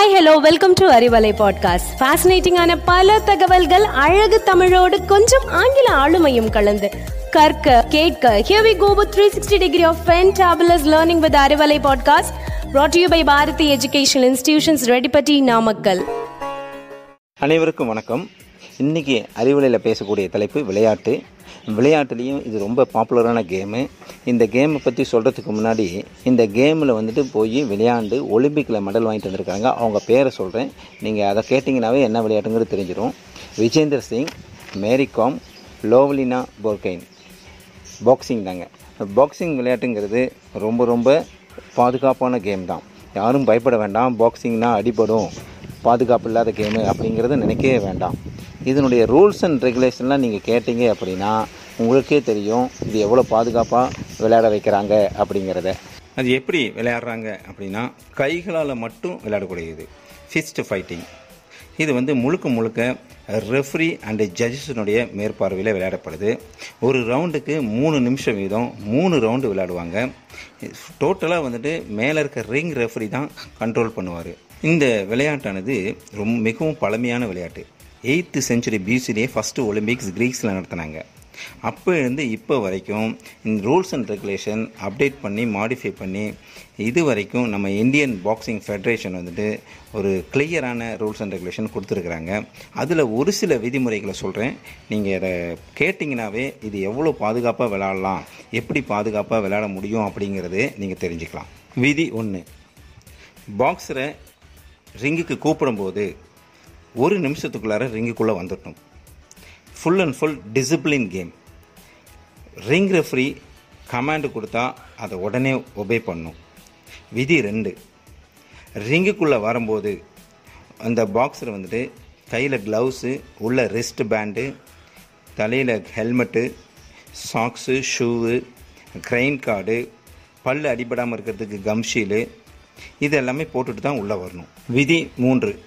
Hi hello welcome to Arivalai podcast ஃபேசினேட்டிங்கான பல தகவல்கள் அழகு தமிழோடு கொஞ்சம் ஆங்கில ஆளுமையும் கலந்து. கற்க கேட்க here we go with 360 degree of fantabulous learning with Arivalai podcast brought to you by Bharathi education institutions Redipatti Namakkal அனைவருக்கும் வணக்கம். இன்றைக்கி அறிவுலையில் பேசக்கூடிய தலைப்பு விளையாட்டு. விளையாட்டுலேயும் இது ரொம்ப பாப்புலரான கேமு. இந்த கேமை பற்றி சொல்கிறதுக்கு முன்னாடி இந்த கேமில் வந்துட்டு போய் விளையாண்டு ஒலிம்பிக்கில் மெடல் வாங்கிட்டு வந்திருக்காங்க. அவங்க பேரை சொல்கிறேன் நீங்கள் அதை கேட்டிங்கனாவே என்ன விளையாட்டுங்கிறது தெரிஞ்சிடும் விஜேந்தர் சிங் மேரிகாம் லோவலினா போர்கெயின். பாக்ஸிங் தாங்க. பாக்ஸிங் விளையாட்டுங்கிறது ரொம்ப ரொம்ப பாதுகாப்பான கேம் தான். யாரும் பயப்பட வேண்டாம். பாக்ஸிங்னா அடிபடும். பாதுகாப்பு இல்லாத கேமு அப்படிங்கிறத நினைக்கவே வேண்டாம். இதனுடைய ரூல்ஸ் அண்ட் ரெகுலேஷன்லாம் நீங்கள் கேட்டீங்க அப்படின்னா உங்களுக்கே தெரியும் இது எவ்வளோ பாதுகாப்பாக விளையாட வைக்கிறாங்க அப்படிங்கிறத. அது எப்படி விளையாடுறாங்க அப்படின்னா கைகளால் மட்டும் விளையாடக்கூடியது. ஃபிஸ்ட் ஃபைட்டிங் இது வந்து முழுக்க முழுக்க ரெஃப்ரி அண்டு ஜட்ஜஸினுடைய மேற்பார்வையில் விளையாடப்படுது. ஒரு ரவுண்டுக்கு மூணு நிமிஷம் வீதம் மூணு ரவுண்டு விளையாடுவாங்க. டோட்டலாக வந்துட்டு மேலே இருக்க ரிங் ரெஃப்ரி தான் கண்ட்ரோல் பண்ணுவார். இந்த விளையாட்டானது ரொம்ப மிகவும் பழமையான விளையாட்டு. எயித்து செஞ்சுரி பிசிலேயே ஃபஸ்ட்டு ஒலிம்பிக்ஸ் கிரீக்ஸில் நடத்தினாங்க. அப்போ இருந்து இப்போ வரைக்கும் இந்த ரூல்ஸ் அண்ட் ரெகுலேஷன் அப்டேட் பண்ணி மாடிஃபை பண்ணி இது வரைக்கும் நம்ம இந்தியன் பாக்ஸிங் ஃபெடரேஷன் வந்துட்டு ஒரு கிளியரான ரூல்ஸ் அண்ட் ரெகுலேஷன் கொடுத்துருக்குறாங்க. அதில் ஒரு சில விதிமுறைகளை சொல்கிறேன் நீங்கள் அதை கேட்டிங்கனாவே இது எவ்வளோ பாதுகாப்பாக விளாடலாம் எப்படி பாதுகாப்பாக விளையாட முடியும் அப்படிங்கிறது நீங்கள் தெரிஞ்சுக்கலாம். விதி ஒன்று பாக்ஸரை ரிங்குக்கு கூப்பிடும்போது ஒரு நிமிஷத்துக்குள்ளார ரிங்குக்குள்ளே வந்துடணும். Full and full discipline game ring referee command கொடுத்தா அதை உடனே ஒபே பண்ணும். விதி ரெண்டு. ரிங்குக்குள்ளே வரும்போது அந்த பாக்ஸர் வந்துட்டு கையில் க்ளவுஸு உள்ள ரிஸ்ட் பேண்டு தலையில் helmet socks shoe groin guard பல் அடிபடாமல் இருக்கிறதுக்கு கம்ஷீலு இது எல்லாமே போட்டுட்டு தான் உள்ளே வரணும். விதி மூன்று.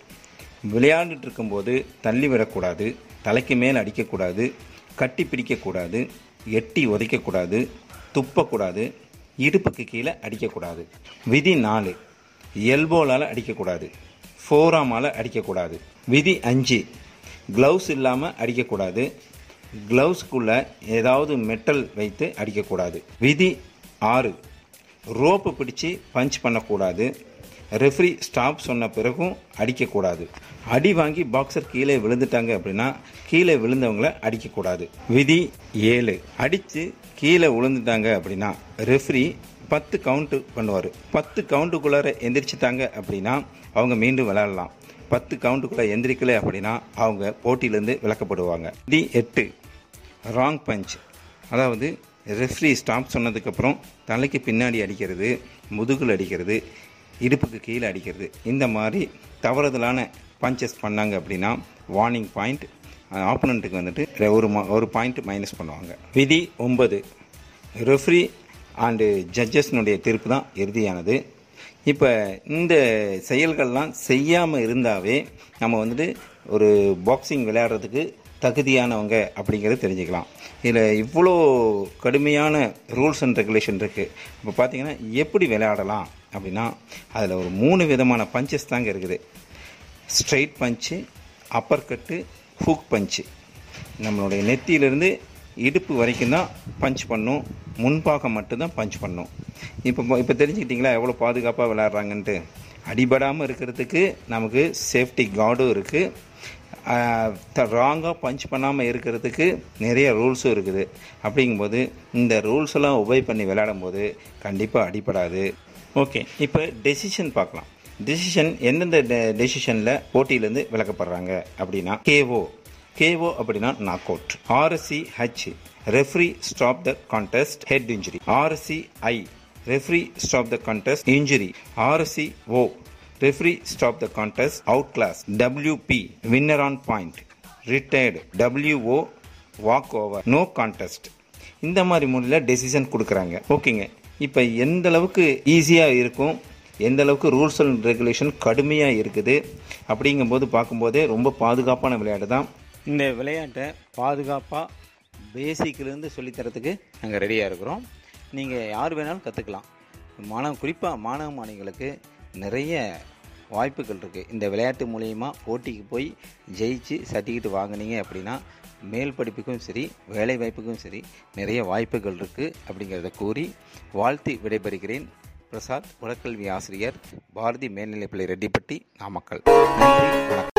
விளையாண்டுட்டு இருக்கும்போது தள்ளி விடக்கூடாது தலைக்கு மேல் அடிக்கக்கூடாது கட்டி பிடிக்கக்கூடாது எட்டி உதைக்கக்கூடாது துப்பக்கூடாது இடுப்புக்கு கீழே அடிக்கக்கூடாது. விதி நாலு. எல்போலால் அடிக்கக்கூடாது ஃபோராமால் அடிக்கக்கூடாது. விதி அஞ்சு. க்ளவுஸ் இல்லாமல் அடிக்கக்கூடாது க்ளவுஸ்க்குள்ளே ஏதாவது மெட்டல் வைத்து அடிக்கக்கூடாது. விதி ஆறு. ரோப்பு பிடிச்சி பஞ்ச் பண்ணக்கூடாது. ரெஃப்ரி ஸ்டாப் சொன்ன பிறகும் அடிக்கக்கூடாது. அடி வாங்கி பாக்ஸர் கீழே விழுந்துட்டாங்க அப்படின்னா கீழே விழுந்தவங்கள அடிக்கக்கூடாது. விதி ஏழு. அடித்து கீழே விழுந்துட்டாங்க அப்படின்னா ரெஃப்ரி பத்து கவுண்ட்டு பண்ணுவார். பத்து கவுண்ட்டுக்குள்ளார எந்திரிச்சிட்டாங்க அப்படின்னா அவங்க மீண்டும் விளையாடலாம். பத்து கவுண்ட்டுக்குள்ளே எந்திரிக்கலை அப்படின்னா அவங்க போட்டியிலேருந்து விளக்கப்படுவாங்க விதி எட்டு. ராங் பஞ்ச் அதாவது ரெஃப்ரி ஸ்டாப் சொன்னதுக்கப்புறம் தலைக்கு பின்னாடி அடிக்கிறது முதுகில் அடிக்கிறது இடுப்புக்கு கீழே அடிக்கிறது. இந்த மாதிரி தவறுதலான பஞ்சஸ் பண்ணாங்க அப்படின்னா வார்னிங் பாயிண்ட் ஆப்போனண்ட்டுக்கு வந்துட்டு ஒரு ஒரு பாயிண்ட் மைனஸ் பண்ணுவாங்க. விதி ஒன்பது. ரெஃப்ரி அண்டு ஜட்ஜஸ்னுடைய தீர்ப்பு தான் இறுதியானது. இப்போ இந்த செயல்கள்லாம் செய்யாமல் இருந்தாவே நம்ம வந்துட்டு ஒரு பாக்ஸிங் விளையாடுறதுக்கு தகுதியானவங்க அப்படிங்கிறத தெரிஞ்சுக்கலாம். இதில் இவ்வளோ கடுமையான ரூல்ஸ் அண்ட் ரெகுலேஷன் இருக்குது இப்போ பார்த்தீங்கன்னா எப்படி விளையாடலாம் அப்படின்னா அதில் ஒரு மூணு விதமான பஞ்சஸ் தாங்க இருக்குது. ஸ்ட்ரைட் பஞ்சு அப்பர் கட்டு ஹூக் பஞ்சு நம்மளுடைய நெத்தியிலேருந்து இடுப்பு வரைக்கும் தான் பஞ்ச் பண்ணும். முன்பாகம் மட்டும்தான் பஞ்ச் பண்ணும். இப்போ இப்போ தெரிஞ்சுக்கிட்டிங்களா எவ்வளோ பாதுகாப்பாக விளையாடுறாங்கன்ட்டு? அடிபடாமல் இருக்கிறதுக்கு நமக்கு சேஃப்டி கார்டும் இருக்குது ராங்காக பஞ்ச் பண்ணாமல் இருக்கிறதுக்கு நிறைய ரூல்ஸும் இருக்குது. அப்படிங்கும்போது இந்த ரூல்ஸ் எல்லாம் ஒபே பண்ணி விளையாடும் போது கண்டிப்பாக அடிபடாது. ஓகே இப்போ டெசிஷன் பார்க்கலாம். டெசிஷன் எந்தெந்த டெசிஷனில் போட்டியிலேருந்து விளக்கப்படுறாங்க அப்படின்னா கேஓ கேஓ அப்படின்னா knock out RSC H referee stop the contest head injury RSC I referee stop the contest injury RSC O referee stop the contest out class WP winner on point retired WO walk over no contest இந்த மாதிரி முறையில் decision கொடுக்குறாங்க. ஓகேங்க இப்போ எந்த அளவுக்கு ஈஸியாக இருக்கும்? எந்த அளவுக்கு ரூல்ஸ் அண்ட் ரெகுலேஷன் கடுமையாக இருக்குது? அப்படிங்கும்போது பார்க்கும்போதே ரொம்ப பாதுகாப்பான விளையாட்டு தான். இந்த விளையாட்டை பாதுகாப்பாக பேசிக்லேருந்து சொல்லித்தரத்துக்கு நாங்கள் ரெடியாக இருக்கிறோம். நீங்கள் யார் வேணாலும் கற்றுக்கலாம் மாணவ குறிப்பாக மாணவ மாணவிகளுக்கு நிறைய வாய்ப்புகள் இருக்குது இந்த விளையாட்டு மூலயமா போட்டிக்கு போய் ஜெயிச்சு சர்டிஃபிகேட் வாங்குனீங்க அப்படின்னா மேல் படிப்புக்கும் சரி வேலை வாய்ப்புக்கும் சரி நிறைய வாய்ப்புகள் இருக்குது அப்படிங்கிறத கூறி வாழ்த்து விடைபெறுகிறேன். பிரசாத் உடற்கல்வி ஆசிரியர் பாரதி மேல்நிலைப்பள்ளி ரெட்டிப்பட்டி நாமக்கல். நன்றி வணக்கம்.